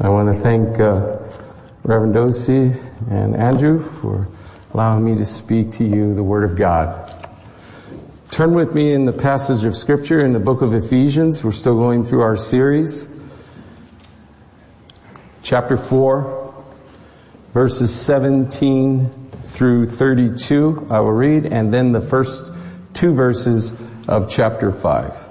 I want to thank uh, Reverend Dosey and Andrew for allowing me to speak to you the Word of God. Turn with me in the passage of Scripture in the book of Ephesians. We're still going through our series. Chapter 4, verses 17 through 32, I will read, and then the first two verses of chapter 5.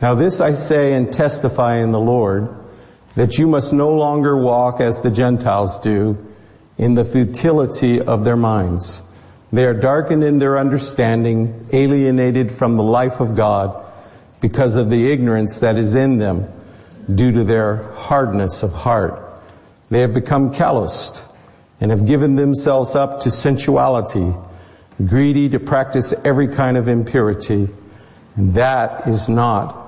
Now this I say and testify in the Lord, that you must no longer walk as the Gentiles do, in the futility of their minds. They are darkened in their understanding, alienated from the life of God, because of the ignorance that is in them, due to their hardness of heart. They have become calloused, and have given themselves up to sensuality, greedy to practice every kind of impurity. And that is not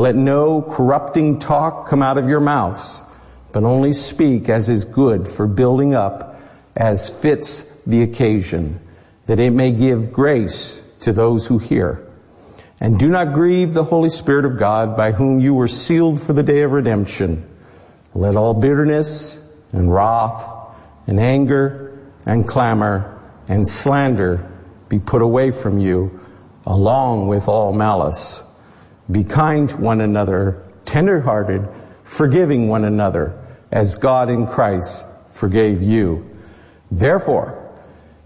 Let no corrupting talk come out of your mouths, but only speak as is good for building up as fits the occasion, that it may give grace to those who hear. And do not grieve the Holy Spirit of God by whom you were sealed for the day of redemption. Let all bitterness and wrath and anger and clamor and slander be put away from you along with all malice. Be kind to one another, tenderhearted, forgiving one another, as God in Christ forgave you. Therefore,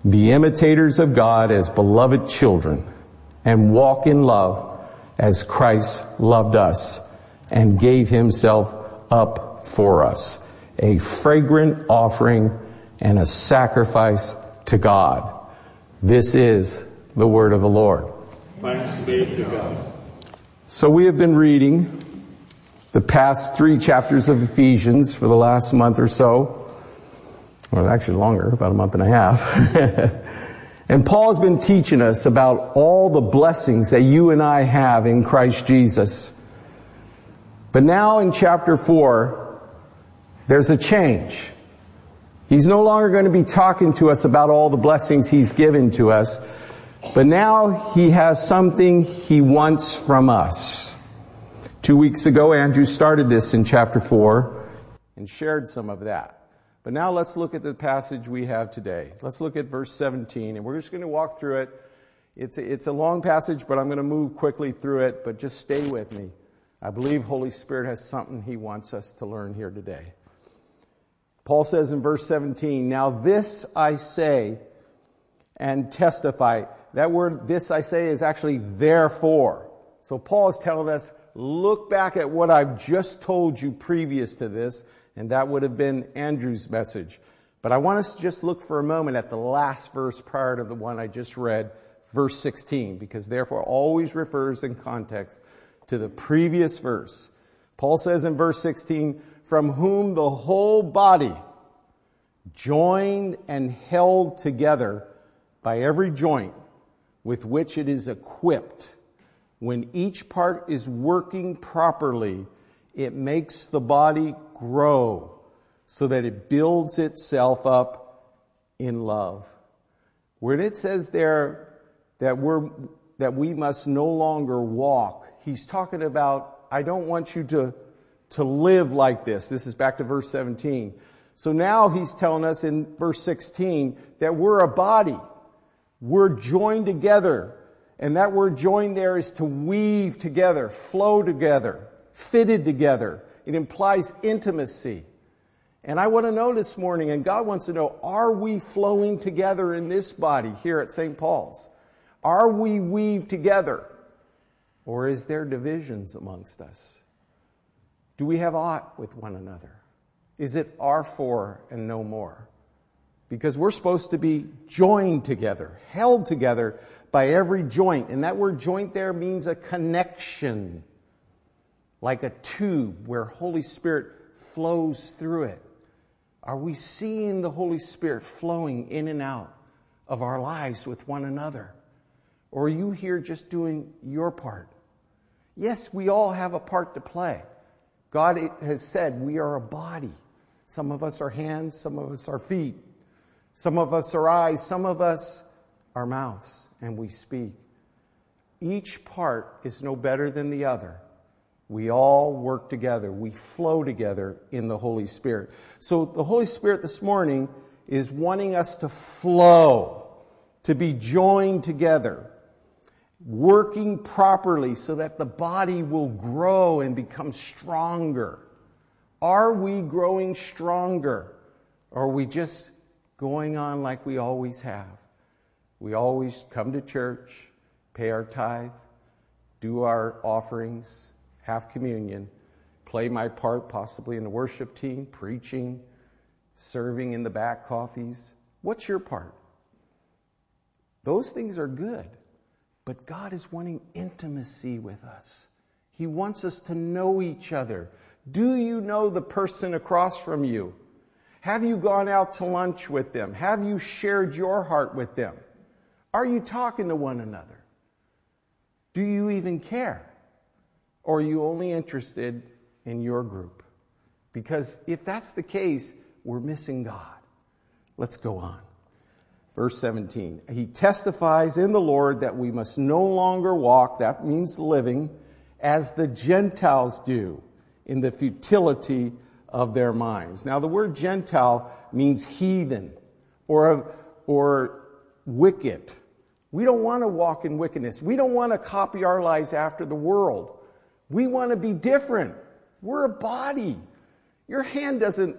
be imitators of God as beloved children, and walk in love as Christ loved us and gave himself up for us, a fragrant offering and a sacrifice to God. This is the word of the Lord. Thanks be to God. So we have been reading the past three chapters of Ephesians for the last month or so. Well, actually longer, about a month and a half. and Paul has been teaching us about all the blessings that you and I have in Christ Jesus. But now in chapter four, there's a change. He's no longer going to be talking to us about all the blessings he's given to us. But now he has something he wants from us. Two weeks ago, Andrew started this in chapter 4 and shared some of that. But now let's look at the passage we have today. Let's look at verse 17, and we're just going to walk through it. It's a, it's a long passage, but I'm going to move quickly through it, but just stay with me. I believe Holy Spirit has something he wants us to learn here today. Paul says in verse 17, Now this I say and testify that word, this I say, is actually therefore. So Paul is telling us, look back at what I've just told you previous to this, and that would have been Andrew's message. But I want us to just look for a moment at the last verse prior to the one I just read, verse 16, because therefore always refers in context to the previous verse. Paul says in verse 16, from whom the whole body, joined and held together by every joint, with which it is equipped. When each part is working properly, it makes the body grow so that it builds itself up in love. When it says there that we're, that we must no longer walk, he's talking about, I don't want you to, to live like this. This is back to verse 17. So now he's telling us in verse 16 that we're a body we're joined together And that word joined there is to weave together, flow together, fitted together. It implies intimacy. And I want to know this morning, and God wants to know, are we flowing together in this body here at St. Paul's? Are we weaved together? Or is there divisions amongst us? Do we have aught with one another? Is it our four and no more? Because we're supposed to be joined together, held together by every joint. And that word joint there means a connection, like a tube where Holy Spirit flows through it. Are we seeing the Holy Spirit flowing in and out of our lives with one another? Or are you here just doing your part? Yes, we all have a part to play. God has said we are a body. Some of us are hands, some of us are feet, some of us are eyes, some of us are mouths, and we speak. Each part is no better than the other. We all work together. We flow together in the Holy Spirit. So the Holy Spirit this morning is wanting us to flow, to be joined together, working properly so that the body will grow and become stronger. Are we growing stronger? Or are we just going on like we always have? We always come to church, pay our tithe, do our offerings, have communion, play my part possibly in the worship team, preaching, serving in the back coffees. What's your part? Those things are good, but God is wanting intimacy with us. He wants us to know each other. Do you know the person across from you? Have you gone out to lunch with them? Have you shared your heart with them? Are you talking to one another? Do you even care? Or are you only interested in your group? Because if that's the case, we're missing God. Let's go on. Verse 17. He testifies in the Lord that we must no longer walk, that means living, as the Gentiles do in the futility of their minds. Now the word Gentile means heathen or, or wicked. We don't want to walk in wickedness. We don't want to copy our lives after the world. We want to be different. We're a body. Your hand doesn't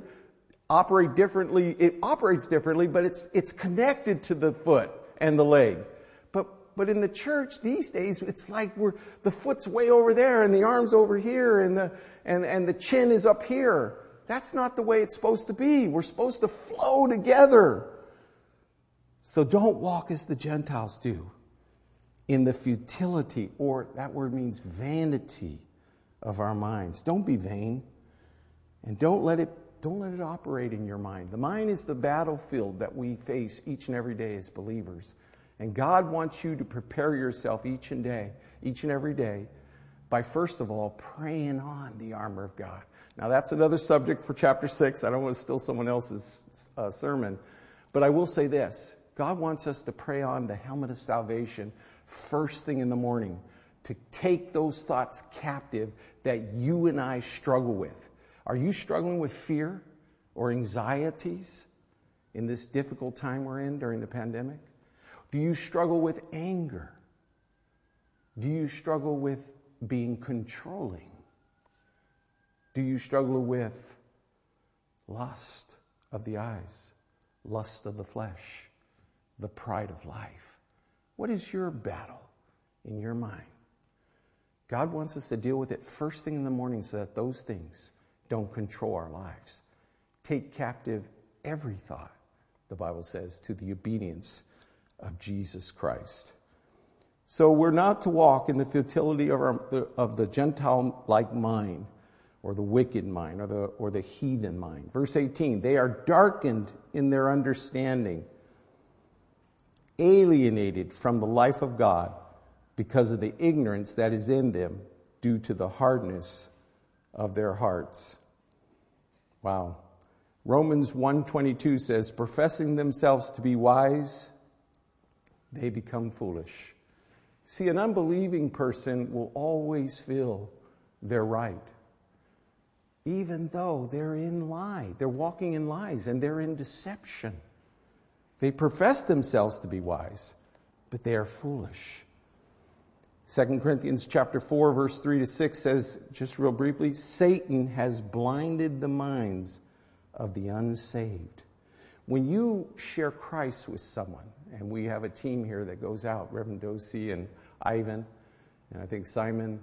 operate differently. It operates differently, but it's, it's connected to the foot and the leg. But, but in the church these days, it's like we're, the foot's way over there and the arm's over here and the, and, and the chin is up here. That's not the way it's supposed to be. We're supposed to flow together. So don't walk as the Gentiles do in the futility, or that word means vanity of our minds. Don't be vain. And don't let it don't let it operate in your mind. The mind is the battlefield that we face each and every day as believers. And God wants you to prepare yourself each and day, each and every day, by first of all praying on the armor of God. Now that's another subject for chapter six. I don't want to steal someone else's uh, sermon, but I will say this. God wants us to pray on the helmet of salvation first thing in the morning to take those thoughts captive that you and I struggle with. Are you struggling with fear or anxieties in this difficult time we're in during the pandemic? Do you struggle with anger? Do you struggle with being controlling? Do you struggle with lust of the eyes, lust of the flesh, the pride of life? What is your battle in your mind? God wants us to deal with it first thing in the morning so that those things don't control our lives. Take captive every thought, the Bible says, to the obedience of Jesus Christ. So we're not to walk in the futility of, our, of the Gentile like mind, or the wicked mind, or the, or the heathen mind. Verse 18, they are darkened in their understanding, alienated from the life of God because of the ignorance that is in them due to the hardness of their hearts. Wow. Romans 1:22 says professing themselves to be wise they become foolish. See, an unbelieving person will always feel they're right. Even though they're in lie, they're walking in lies and they're in deception. They profess themselves to be wise, but they are foolish. 2 Corinthians chapter 4 verse 3 to 6 says, just real briefly, Satan has blinded the minds of the unsaved. When you share Christ with someone, and we have a team here that goes out, Reverend Dosey and Ivan, and I think Simon,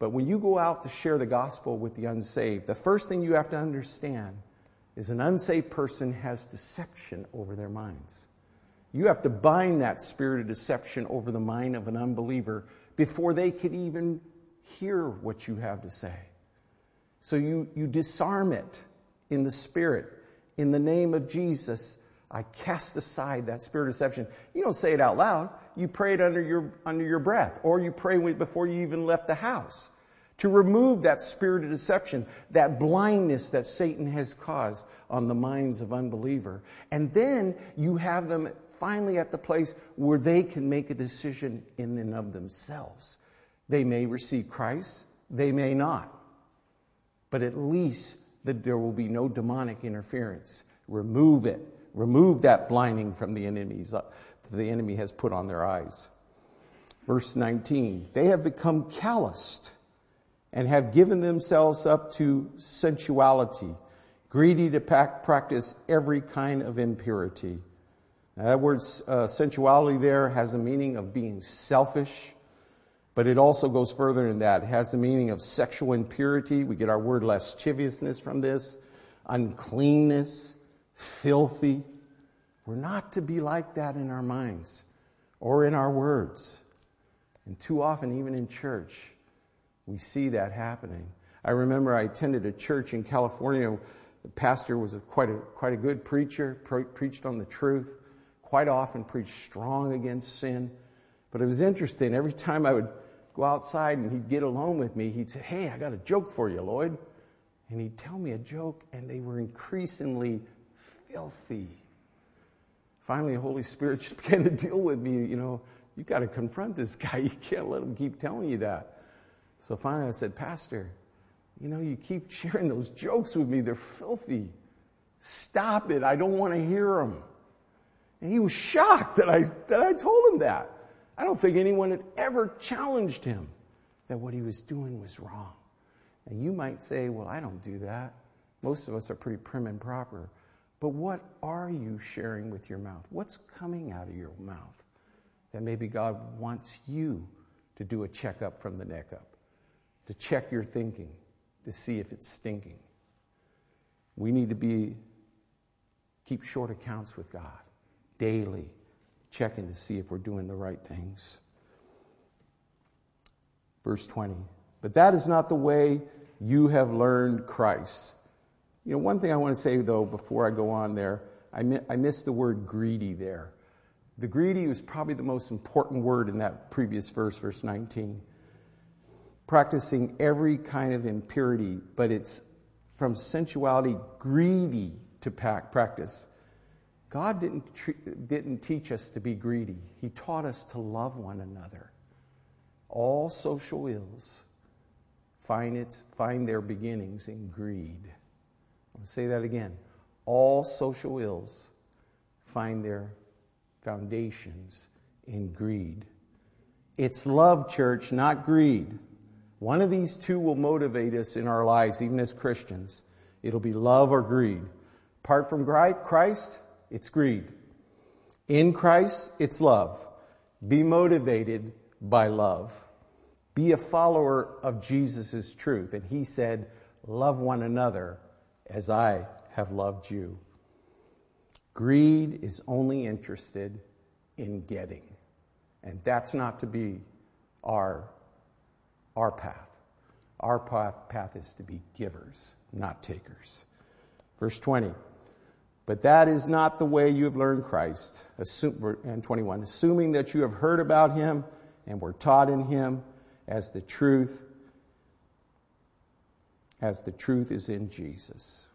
but when you go out to share the gospel with the unsaved, the first thing you have to understand is an unsaved person has deception over their minds. You have to bind that spirit of deception over the mind of an unbeliever before they could even hear what you have to say. So you, you disarm it in the spirit. In the name of Jesus, I cast aside that spirit of deception. You don't say it out loud. You pray it under your, under your breath, or you pray before you even left the house to remove that spirit of deception, that blindness that Satan has caused on the minds of unbeliever. And then you have them finally at the place where they can make a decision in and of themselves. They may receive Christ, they may not. But at least that there will be no demonic interference. Remove it. Remove that blinding from the enemies uh, the enemy has put on their eyes. Verse 19, they have become calloused and have given themselves up to sensuality, greedy to practice every kind of impurity. Now, that word uh, sensuality there has a meaning of being selfish, but it also goes further than that. It has the meaning of sexual impurity. We get our word lasciviousness from this, uncleanness, filthy. We're not to be like that in our minds or in our words. And too often, even in church, we see that happening. I remember I attended a church in California. The pastor was a, quite, a, quite a good preacher, pre- preached on the truth, quite often preached strong against sin. But it was interesting. Every time I would go outside and he'd get alone with me, he'd say, Hey, I got a joke for you, Lloyd. And he'd tell me a joke, and they were increasingly filthy. Finally, the Holy Spirit just began to deal with me. You know, you got to confront this guy. You can't let him keep telling you that. So finally, I said, Pastor, you know, you keep sharing those jokes with me. They're filthy. Stop it. I don't want to hear them. And he was shocked that I, that I told him that. I don't think anyone had ever challenged him that what he was doing was wrong. And you might say, well, I don't do that. Most of us are pretty prim and proper. But what are you sharing with your mouth? What's coming out of your mouth that maybe God wants you to do a checkup from the neck up, to check your thinking, to see if it's stinking? We need to be keep short accounts with God daily, checking to see if we're doing the right things. Verse 20. But that is not the way you have learned Christ. You know, one thing I want to say though before I go on there, I, mi- I missed the word greedy there. The greedy was probably the most important word in that previous verse, verse 19. Practicing every kind of impurity, but it's from sensuality, greedy to practice. God didn't, didn't teach us to be greedy. He taught us to love one another. All social ills find, its, find their beginnings in greed. I'll say that again. All social ills find their foundations in greed. It's love, church, not greed. One of these two will motivate us in our lives, even as Christians. It'll be love or greed. Apart from Christ, it's greed. In Christ, it's love. Be motivated by love. Be a follower of Jesus' truth. And he said, Love one another as I have loved you. Greed is only interested in getting. And that's not to be our, our path. Our path, path is to be givers, not takers. Verse 20. But that is not the way you have learned Christ. Assume, and 21, assuming that you have heard about him and were taught in him as the truth, as the truth is in Jesus.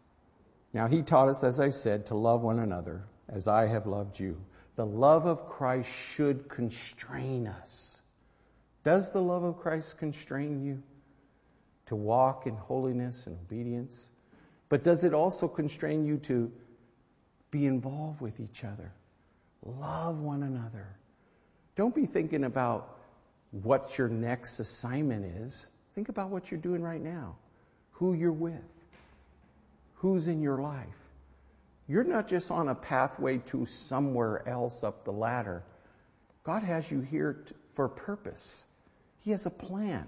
Now he taught us, as I said, to love one another as I have loved you. The love of Christ should constrain us. Does the love of Christ constrain you to walk in holiness and obedience? But does it also constrain you to be involved with each other. Love one another. Don't be thinking about what your next assignment is, think about what you're doing right now, who you're with, who's in your life. You're not just on a pathway to somewhere else up the ladder. God has you here for a purpose. He has a plan.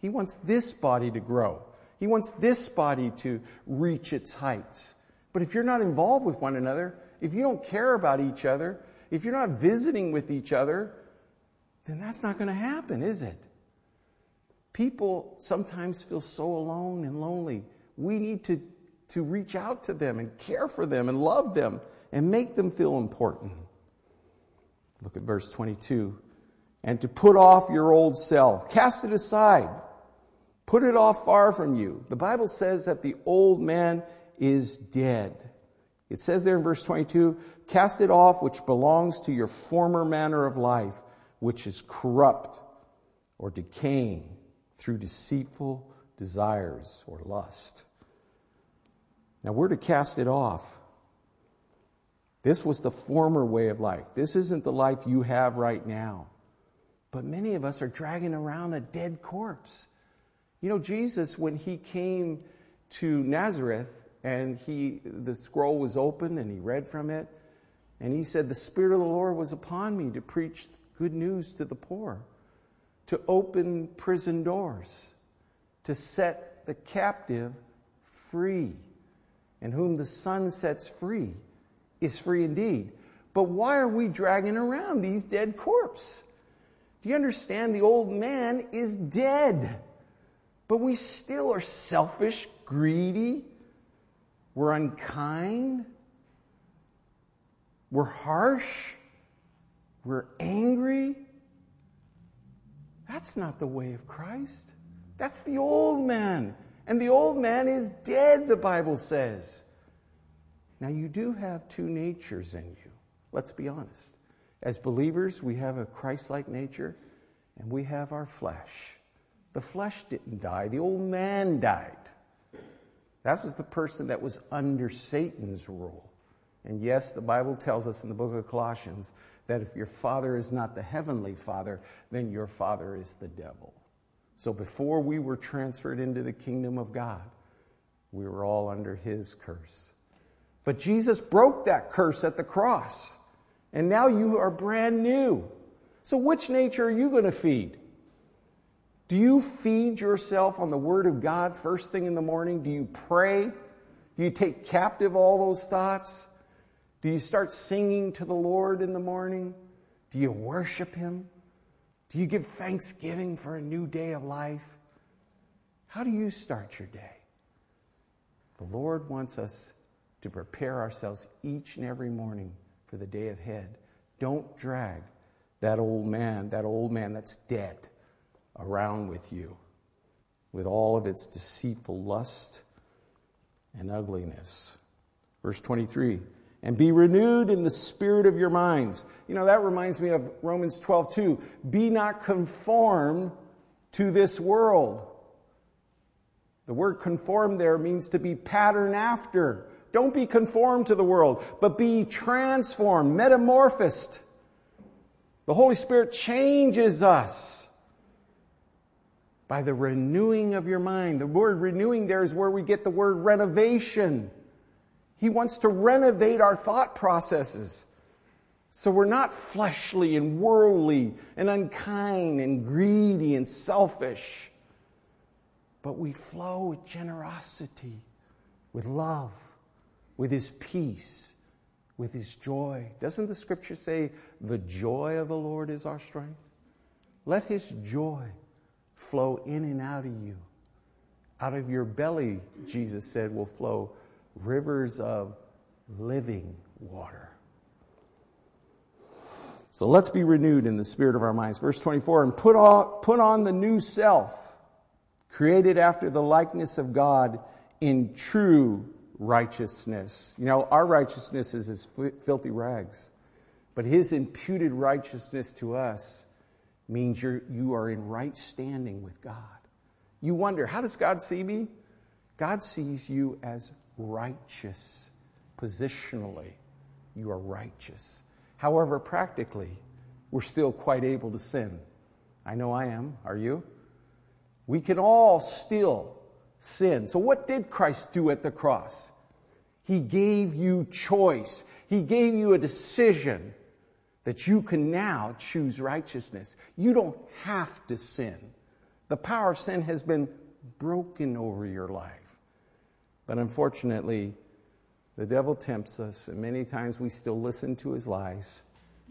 He wants this body to grow. He wants this body to reach its heights. But if you're not involved with one another, if you don't care about each other, if you're not visiting with each other, then that's not going to happen, is it? People sometimes feel so alone and lonely. We need to, to reach out to them and care for them and love them and make them feel important. Look at verse 22. And to put off your old self, cast it aside, put it off far from you. The Bible says that the old man is dead. It says there in verse 22, cast it off which belongs to your former manner of life, which is corrupt or decaying through deceitful desires or lust. Now we're to cast it off. This was the former way of life. This isn't the life you have right now. But many of us are dragging around a dead corpse. You know, Jesus, when he came to Nazareth and he, the scroll was open and he read from it, and he said, The Spirit of the Lord was upon me to preach good news to the poor, to open prison doors, to set the captive free. And whom the Son sets free is free indeed. But why are we dragging around these dead corpses? Do you understand? The old man is dead. But we still are selfish, greedy, we're unkind, we're harsh, we're angry. That's not the way of Christ. That's the old man. And the old man is dead, the Bible says. Now, you do have two natures in you. Let's be honest. As believers, we have a Christ like nature and we have our flesh. The flesh didn't die, the old man died. That was the person that was under Satan's rule. And yes, the Bible tells us in the book of Colossians that if your father is not the heavenly father, then your father is the devil. So before we were transferred into the kingdom of God, we were all under his curse. But Jesus broke that curse at the cross. And now you are brand new. So which nature are you going to feed? Do you feed yourself on the Word of God first thing in the morning? Do you pray? Do you take captive all those thoughts? Do you start singing to the Lord in the morning? Do you worship Him? Do you give thanksgiving for a new day of life? How do you start your day? The Lord wants us to prepare ourselves each and every morning for the day ahead. Don't drag that old man, that old man that's dead, around with you with all of its deceitful lust and ugliness. Verse 23 and be renewed in the spirit of your minds. You know, that reminds me of Romans 12, 2. Be not conformed to this world. The word conform there means to be pattern after. Don't be conformed to the world, but be transformed, metamorphosed. The Holy Spirit changes us by the renewing of your mind. The word renewing there is where we get the word renovation. He wants to renovate our thought processes. So we're not fleshly and worldly and unkind and greedy and selfish, but we flow with generosity, with love, with His peace, with His joy. Doesn't the scripture say, the joy of the Lord is our strength? Let His joy flow in and out of you. Out of your belly, Jesus said, will flow rivers of living water. So let's be renewed in the spirit of our minds. Verse 24, and put on, put on the new self, created after the likeness of God in true righteousness. You know, our righteousness is as filthy rags, but his imputed righteousness to us means you're, you are in right standing with God. You wonder, how does God see me? God sees you as righteous. Positionally, you are righteous. However, practically, we're still quite able to sin. I know I am. Are you? We can all still sin. So, what did Christ do at the cross? He gave you choice, He gave you a decision that you can now choose righteousness. You don't have to sin. The power of sin has been broken over your life. But unfortunately, the devil tempts us, and many times we still listen to his lies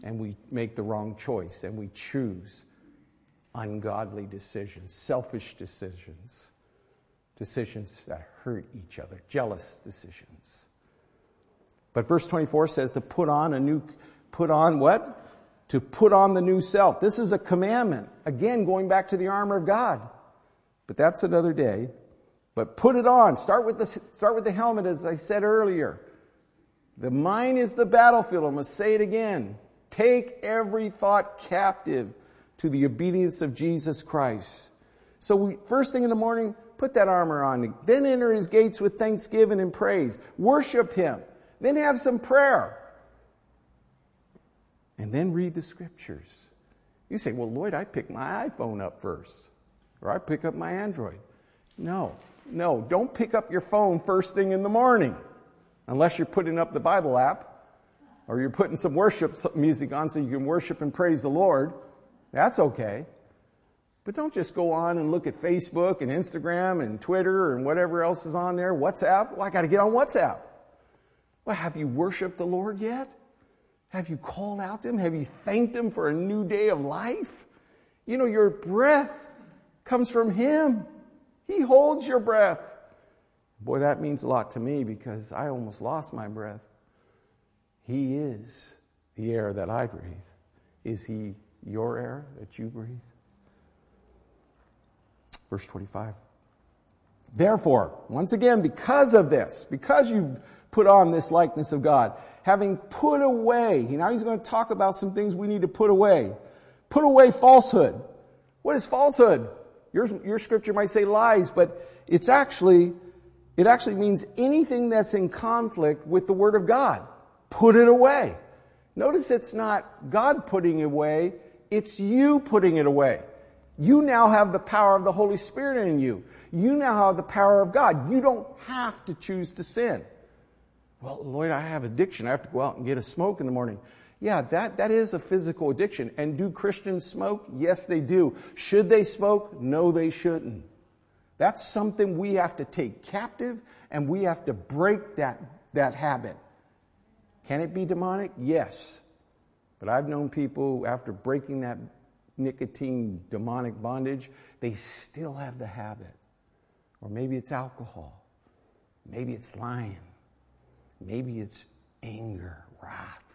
and we make the wrong choice and we choose ungodly decisions, selfish decisions, decisions that hurt each other, jealous decisions. But verse 24 says to put on a new, put on what? To put on the new self. This is a commandment. Again, going back to the armor of God. But that's another day. But put it on. Start with the, start with the helmet, as I said earlier. The mind is the battlefield. I must say it again. Take every thought captive to the obedience of Jesus Christ. So we, first thing in the morning, put that armor on. Then enter his gates with thanksgiving and praise. Worship him. Then have some prayer. And then read the scriptures. You say, well, Lloyd, I pick my iPhone up first. Or I pick up my Android. No, no, don't pick up your phone first thing in the morning. Unless you're putting up the Bible app or you're putting some worship music on so you can worship and praise the Lord. That's okay. But don't just go on and look at Facebook and Instagram and Twitter and whatever else is on there. WhatsApp. Well, I got to get on WhatsApp. Well, have you worshiped the Lord yet? Have you called out to Him? Have you thanked Him for a new day of life? You know, your breath comes from Him. He holds your breath. Boy, that means a lot to me because I almost lost my breath. He is the air that I breathe. Is He your air that you breathe? Verse 25. Therefore, once again, because of this, because you've put on this likeness of God, having put away, now he's going to talk about some things we need to put away. Put away falsehood. What is falsehood? Your, your scripture might say lies, but it's actually, it actually means anything that's in conflict with the Word of God. Put it away. Notice it's not God putting it away, it's you putting it away. You now have the power of the Holy Spirit in you. You now have the power of God. You don't have to choose to sin. Well, Lloyd, I have addiction. I have to go out and get a smoke in the morning. Yeah, that, that is a physical addiction. And do Christians smoke? Yes, they do. Should they smoke? No, they shouldn't. That's something we have to take captive and we have to break that, that habit. Can it be demonic? Yes. But I've known people after breaking that nicotine demonic bondage, they still have the habit. Or maybe it's alcohol. Maybe it's lying. Maybe it's anger, wrath.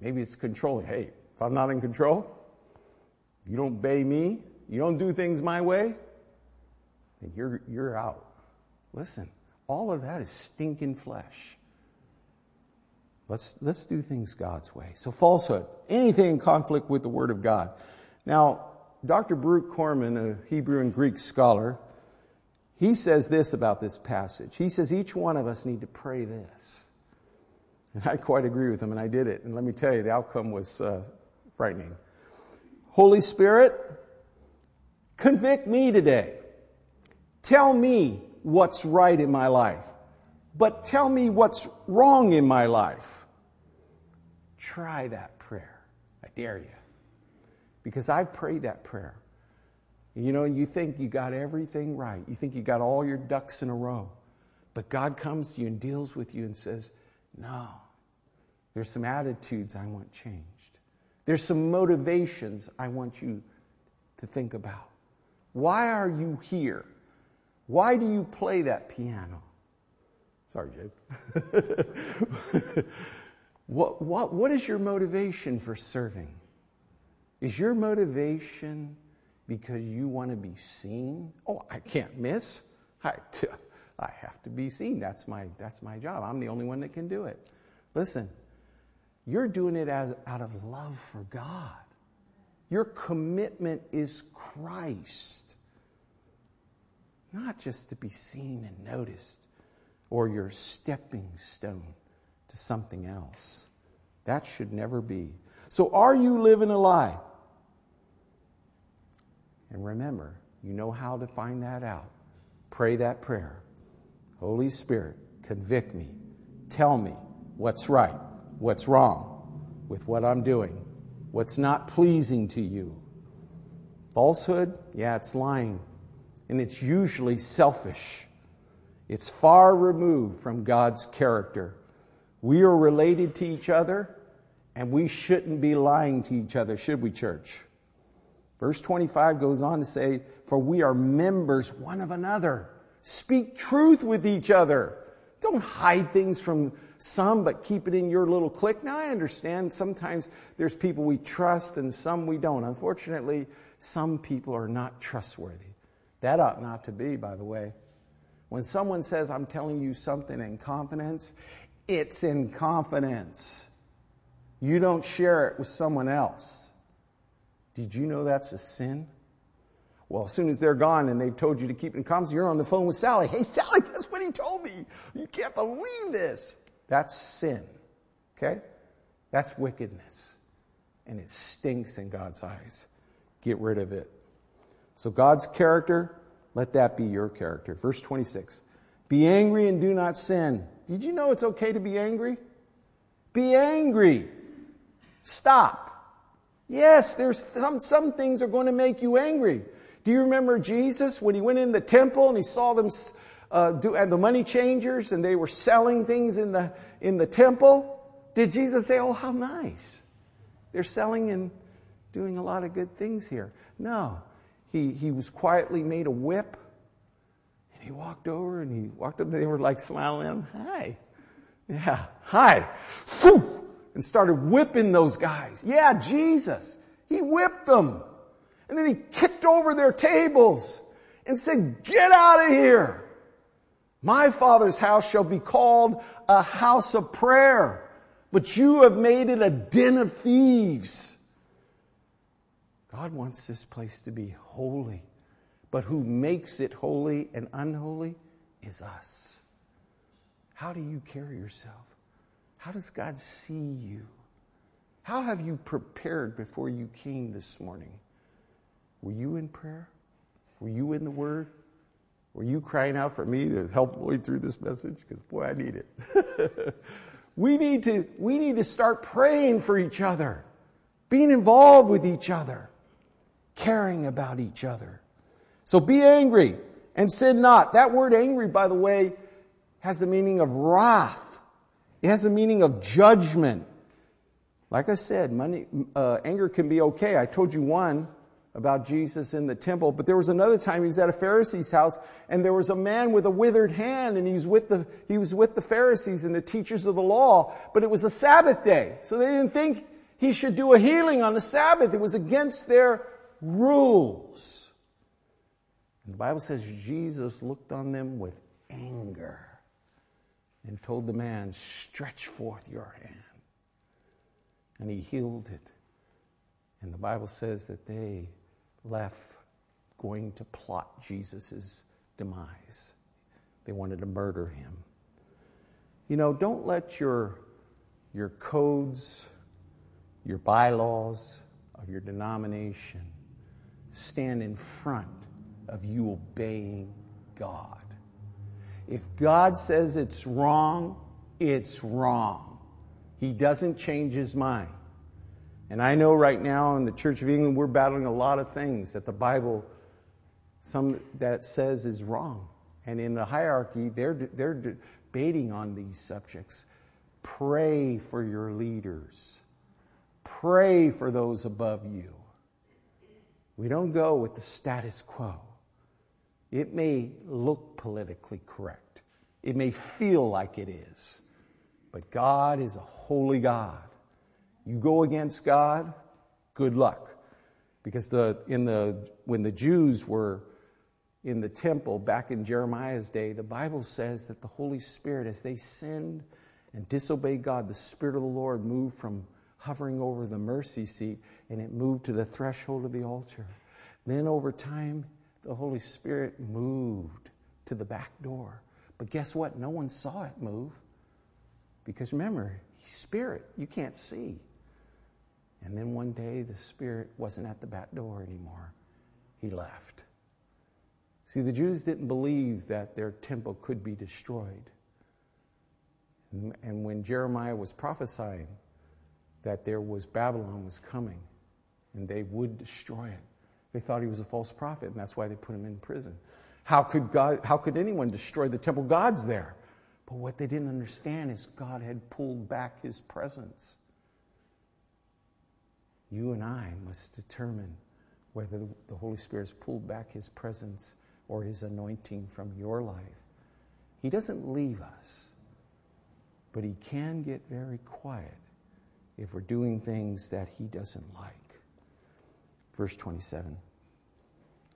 Maybe it's controlling. Hey, if I'm not in control, you don't obey me, you don't do things my way, then you're, you're out. Listen, all of that is stinking flesh. Let's, let's do things God's way. So falsehood, anything in conflict with the Word of God. Now, Dr. Baruch Korman, a Hebrew and Greek scholar, he says this about this passage. He says each one of us need to pray this. And I quite agree with him, and I did it. And let me tell you, the outcome was uh, frightening. Holy Spirit, convict me today. Tell me what's right in my life, but tell me what's wrong in my life. Try that prayer. I dare you. Because I've prayed that prayer. You know, you think you got everything right. You think you got all your ducks in a row. But God comes to you and deals with you and says, No, there's some attitudes I want changed. There's some motivations I want you to think about. Why are you here? Why do you play that piano? Sorry, Jake. what, what, what is your motivation for serving? Is your motivation because you want to be seen. Oh, I can't miss. I, I have to be seen. That's my, that's my job. I'm the only one that can do it. Listen, you're doing it as, out of love for God. Your commitment is Christ, not just to be seen and noticed or your stepping stone to something else. That should never be. So, are you living a lie? And remember, you know how to find that out. Pray that prayer. Holy Spirit, convict me. Tell me what's right, what's wrong with what I'm doing, what's not pleasing to you. Falsehood, yeah, it's lying. And it's usually selfish. It's far removed from God's character. We are related to each other, and we shouldn't be lying to each other, should we, church? Verse 25 goes on to say, For we are members one of another. Speak truth with each other. Don't hide things from some, but keep it in your little clique. Now, I understand sometimes there's people we trust and some we don't. Unfortunately, some people are not trustworthy. That ought not to be, by the way. When someone says, I'm telling you something in confidence, it's in confidence. You don't share it with someone else. Did you know that's a sin? Well, as soon as they're gone and they've told you to keep in confidence, you're on the phone with Sally. Hey, Sally, guess what he told me? You can't believe this. That's sin. Okay? That's wickedness. And it stinks in God's eyes. Get rid of it. So God's character, let that be your character. Verse 26. Be angry and do not sin. Did you know it's okay to be angry? Be angry. Stop. Yes, there's some, some things are going to make you angry. Do you remember Jesus when he went in the temple and he saw them uh, do, and the money changers and they were selling things in the, in the temple? Did Jesus say, oh, how nice? They're selling and doing a lot of good things here. No. He, he was quietly made a whip and he walked over and he walked up. They were like smiling. Hi. Yeah. Hi. Whew, and started whipping those guys. Yeah, Jesus. He whipped them. And then he kicked over their tables and said, get out of here. My father's house shall be called a house of prayer, but you have made it a den of thieves. God wants this place to be holy, but who makes it holy and unholy is us. How do you carry yourself? How does God see you? How have you prepared before you came this morning? Were you in prayer? Were you in the Word? Were you crying out for me to help Lloyd through this message? Because boy, I need it. we need to, we need to start praying for each other, being involved with each other, caring about each other. So be angry and sin not. That word angry, by the way, has the meaning of wrath. It has the meaning of judgment. Like I said, money, uh, anger can be okay. I told you one about Jesus in the temple. But there was another time he was at a Pharisee's house and there was a man with a withered hand and he was with the, he was with the Pharisees and the teachers of the law, but it was a Sabbath day. So they didn't think he should do a healing on the Sabbath. It was against their rules. And the Bible says Jesus looked on them with anger and told the man, stretch forth your hand. And he healed it. And the Bible says that they left going to plot Jesus' demise. They wanted to murder him. You know, don't let your, your codes, your bylaws of your denomination stand in front of you obeying God. If God says it's wrong, it's wrong. He doesn't change his mind. And I know right now in the Church of England, we're battling a lot of things that the Bible, some that says is wrong. And in the hierarchy, they're, they're debating on these subjects. Pray for your leaders. Pray for those above you. We don't go with the status quo. It may look politically correct. It may feel like it is. But God is a holy God. You go against God, good luck. Because the, in the, when the Jews were in the temple back in Jeremiah's day, the Bible says that the Holy Spirit, as they sinned and disobeyed God, the Spirit of the Lord moved from hovering over the mercy seat and it moved to the threshold of the altar. Then over time, the Holy Spirit moved to the back door. But guess what? No one saw it move. Because remember, Spirit, you can't see. And then one day the Spirit wasn't at the back door anymore. he left. See, the Jews didn't believe that their temple could be destroyed. And when Jeremiah was prophesying that there was Babylon was coming and they would destroy it, they thought he was a false prophet, and that's why they put him in prison. How could God, how could anyone destroy the temple? God's there. But what they didn't understand is God had pulled back his presence. You and I must determine whether the Holy Spirit has pulled back his presence or his anointing from your life. He doesn't leave us, but he can get very quiet if we're doing things that he doesn't like. Verse 27.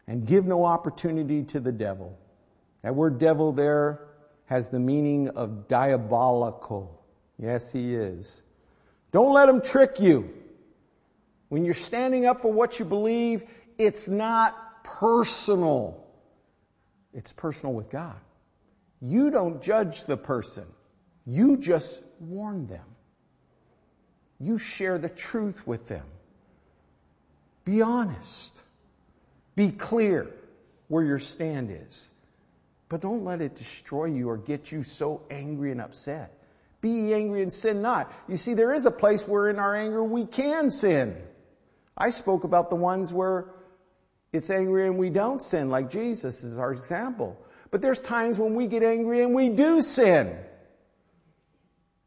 And give no opportunity to the devil. That word devil there has the meaning of diabolical. Yes, he is. Don't let him trick you. When you're standing up for what you believe, it's not personal. It's personal with God. You don't judge the person. You just warn them. You share the truth with them. Be honest. Be clear where your stand is. But don't let it destroy you or get you so angry and upset. Be angry and sin not. You see, there is a place where in our anger we can sin. I spoke about the ones where it's angry and we don't sin, like Jesus is our example. But there's times when we get angry and we do sin.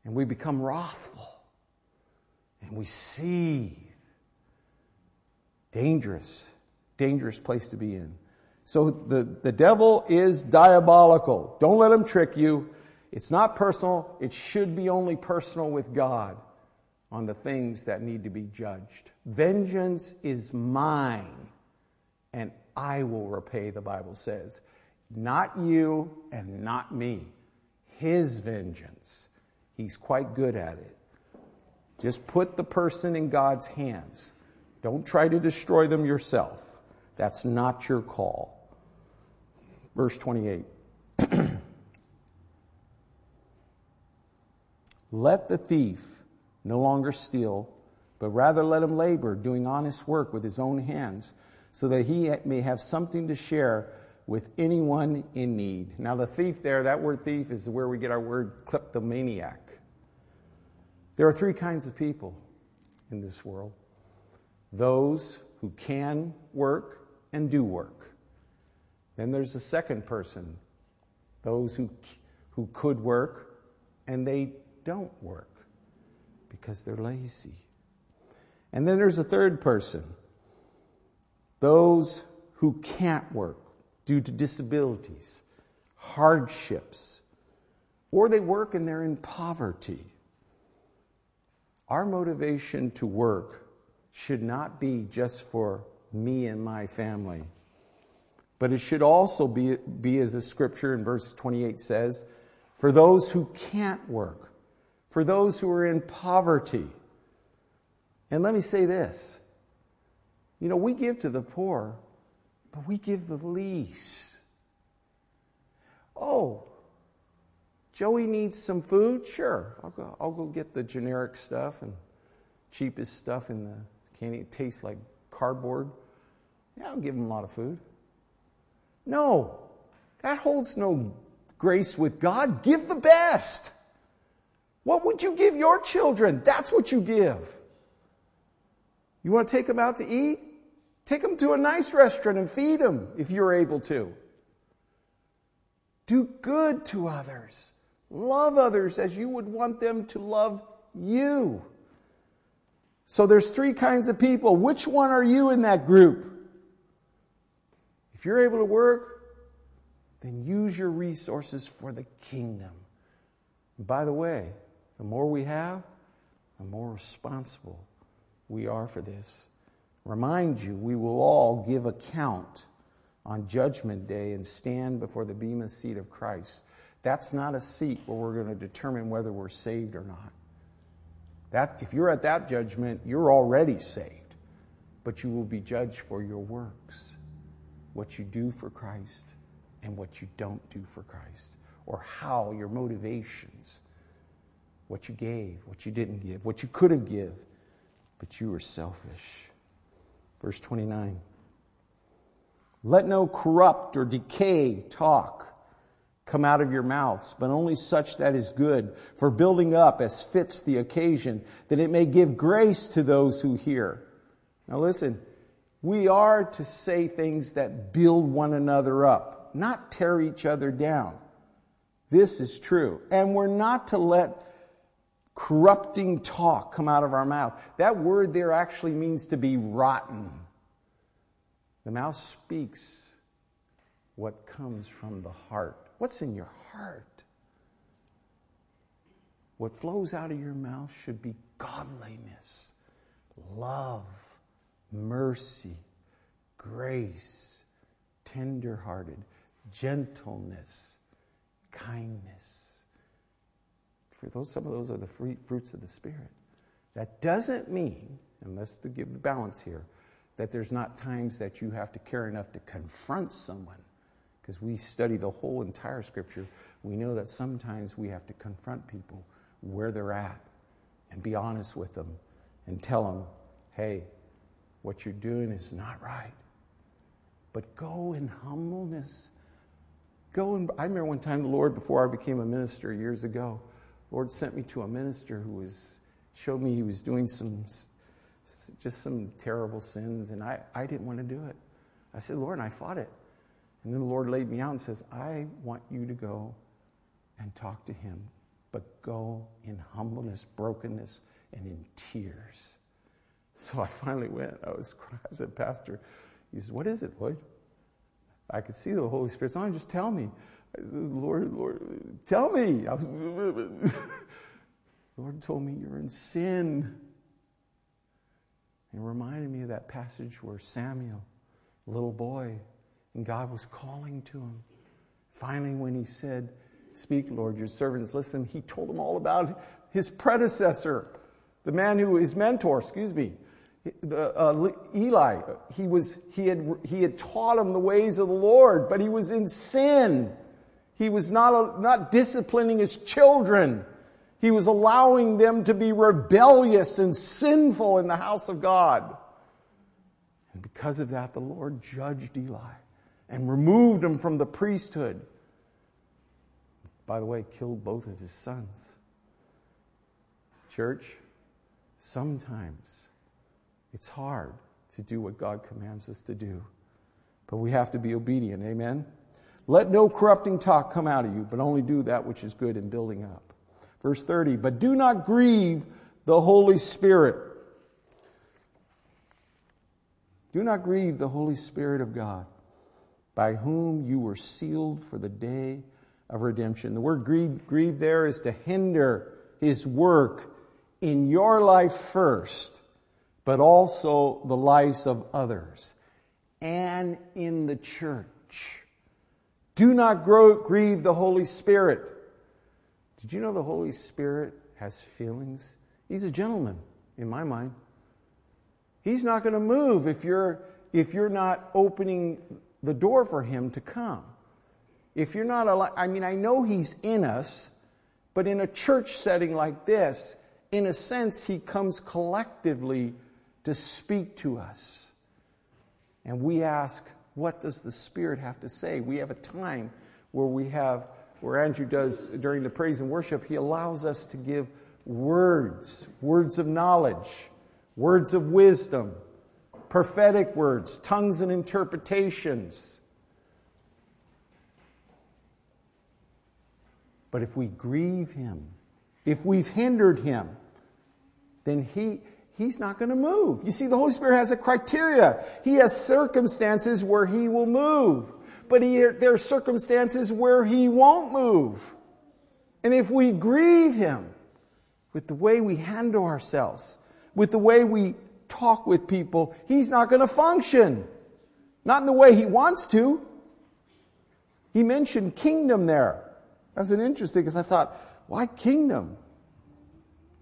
And we become wrathful. And we seethe. Dangerous dangerous place to be in. So the, the devil is diabolical. Don't let him trick you. It's not personal. It should be only personal with God on the things that need to be judged. Vengeance is mine and I will repay, the Bible says. Not you and not me. His vengeance. He's quite good at it. Just put the person in God's hands. Don't try to destroy them yourself. That's not your call. Verse 28. let the thief no longer steal, but rather let him labor, doing honest work with his own hands, so that he may have something to share with anyone in need. Now, the thief there, that word thief is where we get our word kleptomaniac. There are three kinds of people in this world those who can work and do work. Then there's the second person, those who, who could work and they don't work because they're lazy. And then there's a third person, those who can't work due to disabilities, hardships, or they work and they're in poverty. Our motivation to work should not be just for me and my family. But it should also be, be as the scripture in verse 28 says, for those who can't work, for those who are in poverty. And let me say this you know, we give to the poor, but we give the least. Oh, Joey needs some food? Sure, I'll go, I'll go get the generic stuff and cheapest stuff in the candy. It tastes like cardboard. Yeah, I'll give him a lot of food. No, that holds no grace with God. Give the best. What would you give your children? That's what you give. You want to take them out to eat? Take them to a nice restaurant and feed them if you're able to. Do good to others. Love others as you would want them to love you. So there's three kinds of people. Which one are you in that group? If you're able to work, then use your resources for the kingdom. By the way, the more we have, the more responsible we are for this. Remind you, we will all give account on Judgment Day and stand before the Bema seat of Christ. That's not a seat where we're going to determine whether we're saved or not. That, if you're at that judgment, you're already saved, but you will be judged for your works what you do for Christ and what you don't do for Christ, or how your motivations, what you gave, what you didn't give, what you could have give, but you were selfish. Verse 29. Let no corrupt or decay talk come out of your mouths, but only such that is good for building up as fits the occasion, that it may give grace to those who hear. Now listen, we are to say things that build one another up, not tear each other down. This is true. And we're not to let corrupting talk come out of our mouth. That word there actually means to be rotten. The mouth speaks what comes from the heart. What's in your heart? What flows out of your mouth should be godliness, love, mercy, grace, tenderhearted, gentleness, kindness. Those, some of those are the fruits of the Spirit. That doesn't mean, and let's to give the balance here, that there's not times that you have to care enough to confront someone because we study the whole entire scripture, we know that sometimes we have to confront people where they're at and be honest with them and tell them, hey, what you're doing is not right. But go in humbleness. Go and I remember one time the Lord, before I became a minister years ago, Lord sent me to a minister who was showed me he was doing some just some terrible sins, and I, I didn't want to do it. I said, Lord, and I fought it. And then the Lord laid me out and says, I want you to go and talk to him, but go in humbleness, brokenness, and in tears. So I finally went. I was crying. I said, Pastor, he says, What is it, Lloyd? I could see the Holy Spirit. So just tell me. I said, Lord, Lord, tell me. Was, Lord told me you're in sin. And reminded me of that passage where Samuel, little boy, and God was calling to him. Finally, when he said, Speak, Lord, your servants listen, he told him all about his predecessor, the man who, his mentor, excuse me, the, uh, Eli. He, was, he, had, he had taught him the ways of the Lord, but he was in sin. He was not, not disciplining his children. He was allowing them to be rebellious and sinful in the house of God. And because of that, the Lord judged Eli and removed him from the priesthood. By the way, killed both of his sons. Church, sometimes it's hard to do what God commands us to do, but we have to be obedient. Amen? Let no corrupting talk come out of you, but only do that which is good in building up. Verse 30, but do not grieve the Holy Spirit. Do not grieve the Holy Spirit of God by whom you were sealed for the day of redemption. The word grieve, grieve there is to hinder his work in your life first, but also the lives of others and in the church. Do not grow, grieve the Holy Spirit. Did you know the Holy Spirit has feelings? He's a gentleman, in my mind. He's not going to move if you're, if you're not opening the door for him to come. If you're not alive, I mean, I know he's in us, but in a church setting like this, in a sense, he comes collectively to speak to us. And we ask, what does the Spirit have to say? We have a time where we have, where Andrew does during the praise and worship, he allows us to give words, words of knowledge, words of wisdom, prophetic words, tongues and interpretations. But if we grieve him, if we've hindered him, then he, he's not going to move. You see, the Holy Spirit has a criteria. He has circumstances where he will move, but he, there are circumstances where he won't move. And if we grieve him with the way we handle ourselves, with the way we talk with people, he's not going to function. Not in the way he wants to. He mentioned kingdom there. That's an interesting because I thought, why kingdom?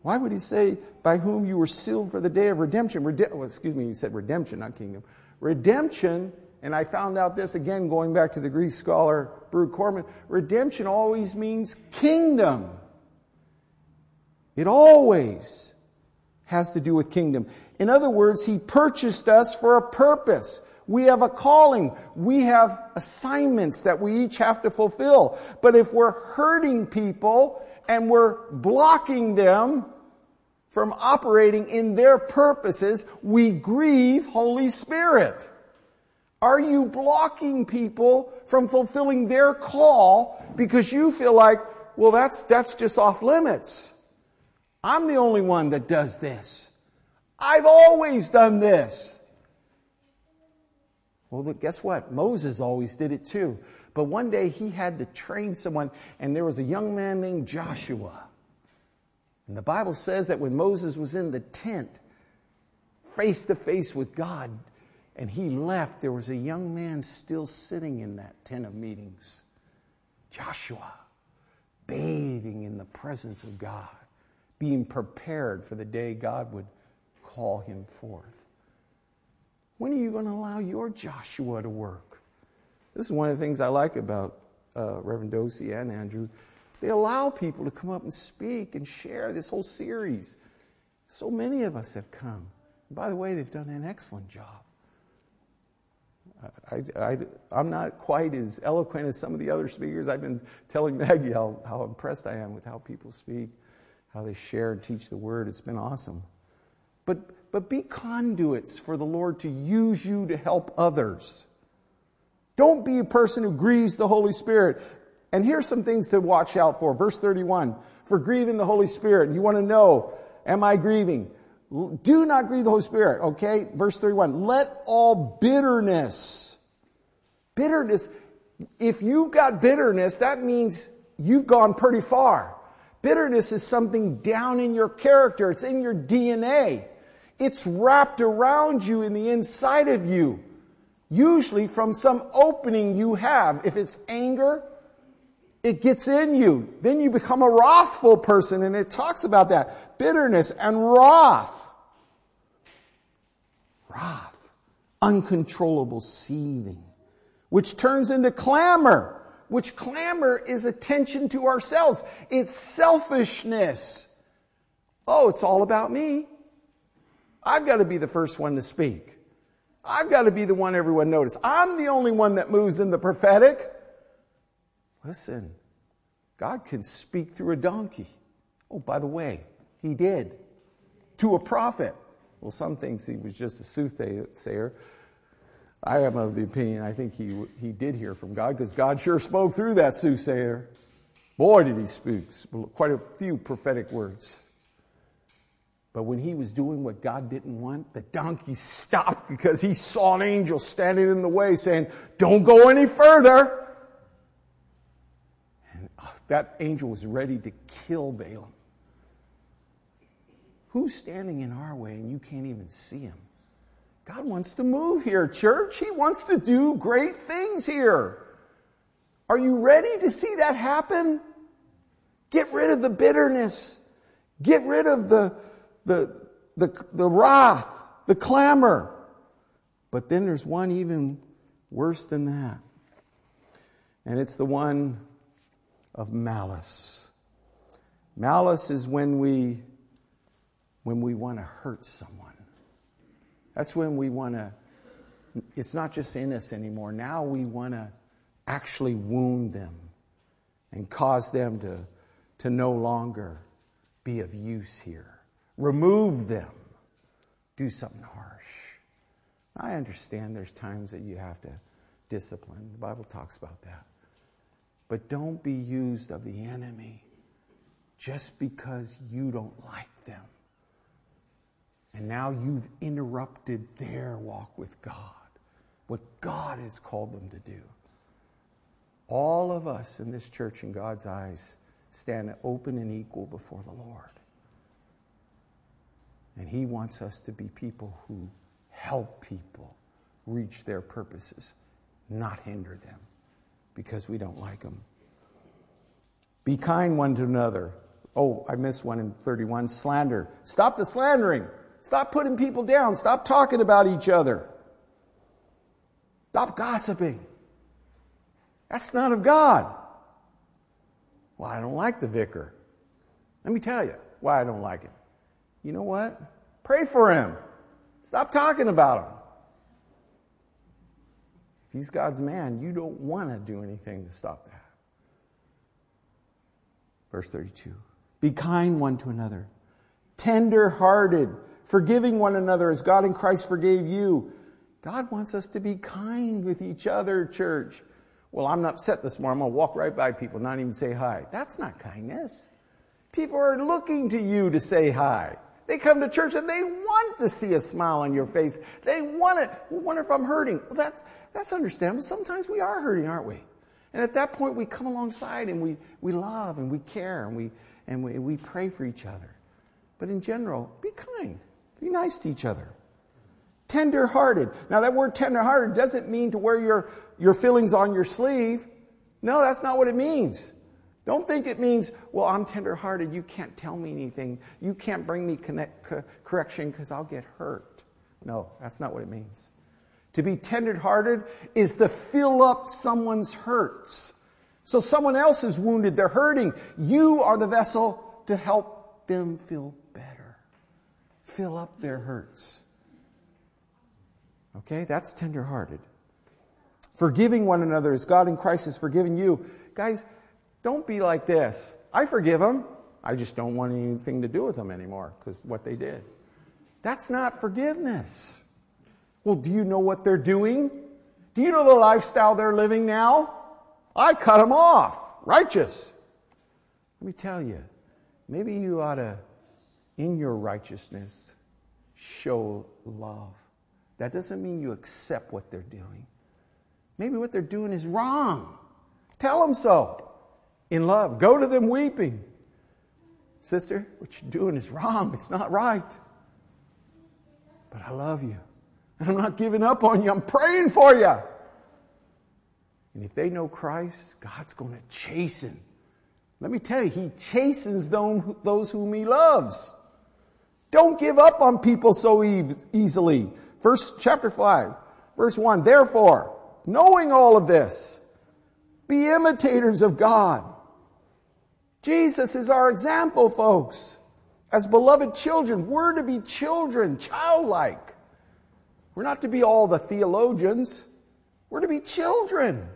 Why would he say, by whom you were sealed for the day of redemption? Rede- well, excuse me, he said redemption, not kingdom. Redemption, and I found out this again going back to the Greek scholar Baruch Korman, redemption always means kingdom. It always has to do with kingdom. In other words, He purchased us for a purpose. We have a calling. We have assignments that we each have to fulfill. But if we're hurting people and we're blocking them from operating in their purposes, we grieve Holy Spirit. Are you blocking people from fulfilling their call because you feel like, well, that's, that's just off limits? I'm the only one that does this. I've always done this. Well, guess what? Moses always did it too. But one day he had to train someone, and there was a young man named Joshua. And the Bible says that when Moses was in the tent, face to face with God, and he left, there was a young man still sitting in that tent of meetings. Joshua, bathing in the presence of God, being prepared for the day God would call him forth. When are you going to allow your Joshua to work? This is one of the things I like about uh, Reverend Dosey and Andrew. They allow people to come up and speak and share this whole series. So many of us have come. By the way, they've done an excellent job. I, am not quite as eloquent as some of the other speakers. I've been telling Maggie how, how impressed I am with how people speak, how they share and teach the word. It's been awesome. But, but be conduits for the Lord to use you to help others. Don't be a person who grieves the Holy Spirit. And here's some things to watch out for. Verse 31. For grieving the Holy Spirit. You want to know, am I grieving? Do not grieve the Holy Spirit, okay? Verse 31. Let all bitterness, bitterness, if you've got bitterness, that means you've gone pretty far. Bitterness is something down in your character. It's in your DNA. It's wrapped around you in the inside of you. Usually from some opening you have. If it's anger, it gets in you. Then you become a wrathful person and it talks about that. Bitterness and wrath. Wrath. Uncontrollable seething. Which turns into clamor. Which clamor is attention to ourselves. It's selfishness. Oh, it's all about me. I've got to be the first one to speak. I've got to be the one everyone notices. I'm the only one that moves in the prophetic. Listen, God can speak through a donkey. Oh, by the way, he did. To a prophet. Well, some thinks he was just a soothsayer. I am of the opinion I think he, he did hear from God because God sure spoke through that soothsayer. Boy, did he speak quite a few prophetic words. But when he was doing what God didn't want, the donkey stopped because he saw an angel standing in the way saying, don't go any further. That angel was ready to kill Balaam. Who's standing in our way and you can't even see him? God wants to move here, church. He wants to do great things here. Are you ready to see that happen? Get rid of the bitterness. Get rid of the, the, the, the wrath, the clamor. But then there's one even worse than that. And it's the one of malice. Malice is when we, when we want to hurt someone. That's when we want to, it's not just in us anymore. Now we want to actually wound them and cause them to, to no longer be of use here. Remove them. Do something harsh. I understand there's times that you have to discipline. The Bible talks about that. But don't be used of the enemy just because you don't like them. And now you've interrupted their walk with God, what God has called them to do. All of us in this church, in God's eyes, stand open and equal before the Lord. And He wants us to be people who help people reach their purposes, not hinder them because we don't like them. Be kind one to another. Oh, I missed one in 31. Slander. Stop the slandering. Stop putting people down. Stop talking about each other. Stop gossiping. That's not of God. Well, I don't like the vicar. Let me tell you why I don't like him. You know what? Pray for him. Stop talking about him. He's God's man, you don't want to do anything to stop that. Verse 32. Be kind one to another, tender hearted, forgiving one another as God in Christ forgave you. God wants us to be kind with each other, church. Well, I'm upset this morning. I'm going to walk right by people, not even say hi. That's not kindness. People are looking to you to say hi. They come to church and they want to see a smile on your face. They want. Well, wonder if I'm hurting. Well, that's, that's understandable. Sometimes we are hurting, aren't we? And at that point, we come alongside and we, we love and we care and we, and we, we pray for each other. But in general, be kind. Be nice to each other. Tender hearted. Now that word tender hearted doesn't mean to wear your, your feelings on your sleeve. No, that's not what it means. Don't think it means, well, I'm tender hearted. You can't tell me anything. You can't bring me connect, co- correction because I'll get hurt. No, that's not what it means. To be tender hearted is to fill up someone's hurts. So someone else is wounded, they're hurting. You are the vessel to help them feel better. Fill up their hurts. Okay, that's tender hearted. Forgiving one another as God in Christ has forgiven you. Guys, don't be like this. I forgive them. I just don't want anything to do with them anymore because what they did. That's not forgiveness. Well, do you know what they're doing? Do you know the lifestyle they're living now? I cut them off. Righteous. Let me tell you, maybe you ought to, in your righteousness, show love. That doesn't mean you accept what they're doing. Maybe what they're doing is wrong. Tell them so in love. Go to them weeping. Sister, what you're doing is wrong. It's not right. But I love you. And I'm not giving up on you. I'm praying for you. And if they know Christ, God's going to chasten. Let me tell you, He chastens those whom He loves. Don't give up on people so easily. Verse, chapter 5, verse 1. Therefore, knowing all of this, be imitators of God Jesus is our example, folks. As beloved children, we're to be children, childlike. We're not to be all the theologians. We're to be children.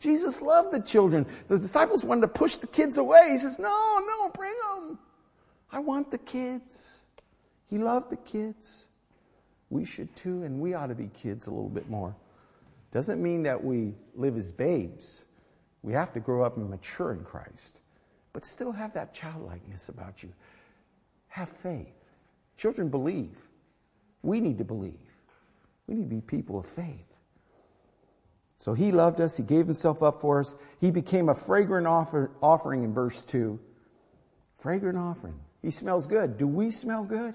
Jesus loved the children. The disciples wanted to push the kids away. He says, no, no, bring them. I want the kids. He loved the kids. We should too, and we ought to be kids a little bit more. Doesn't mean that we live as babes. We have to grow up and mature in Christ but still have that childlikeness about you. Have faith. Children believe. We need to believe. We need to be people of faith. So he loved us. He gave himself up for us. He became a fragrant offer, offering in verse 2. Fragrant offering. He smells good. Do we smell good?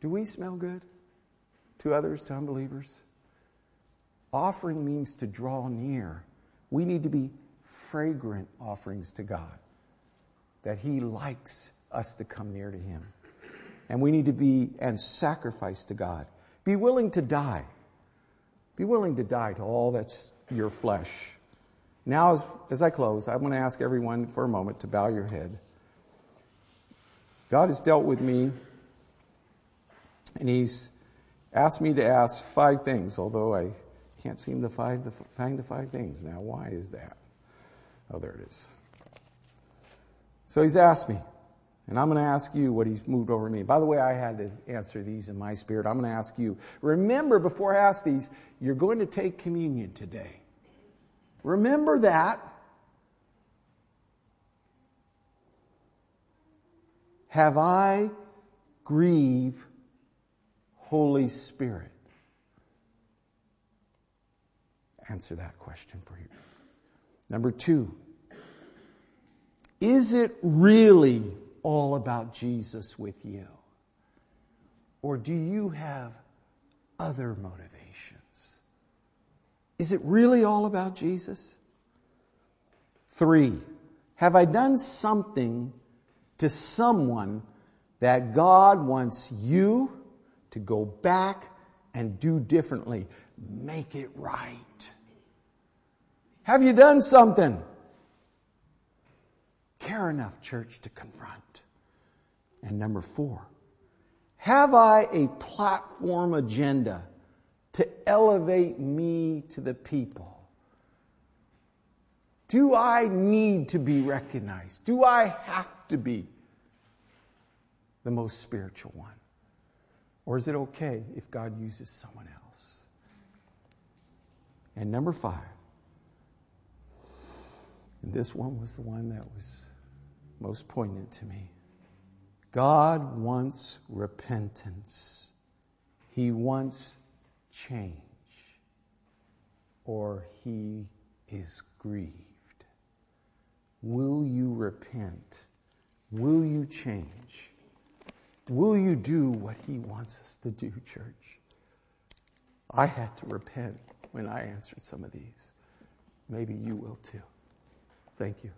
Do we smell good to others, to unbelievers? Offering means to draw near. We need to be fragrant offerings to God. That He likes us to come near to Him. And we need to be and sacrifice to God. Be willing to die. Be willing to die to all that's your flesh. Now, as, as I close, I'm going to ask everyone for a moment to bow your head. God has dealt with me, and He's asked me to ask five things, although I can't seem to find the, find the five things now. Why is that? Oh, there it is. So he's asked me, and I'm going to ask you what he's moved over me. By the way, I had to answer these in my spirit. I'm going to ask you. Remember, before I ask these, you're going to take communion today. Remember that. Have I grieve Holy Spirit? Answer that question for you. Number two, is it really all about Jesus with you? Or do you have other motivations? Is it really all about Jesus? Three, have I done something to someone that God wants you to go back and do differently? Make it right. Have you done something? Care enough, church, to confront. And number four, have I a platform agenda to elevate me to the people? Do I need to be recognized? Do I have to be the most spiritual one? Or is it okay if God uses someone else? And number five, and this one was the one that was most poignant to me. God wants repentance. He wants change. Or he is grieved. Will you repent? Will you change? Will you do what he wants us to do, church? I had to repent when I answered some of these. Maybe you will too. Thank you.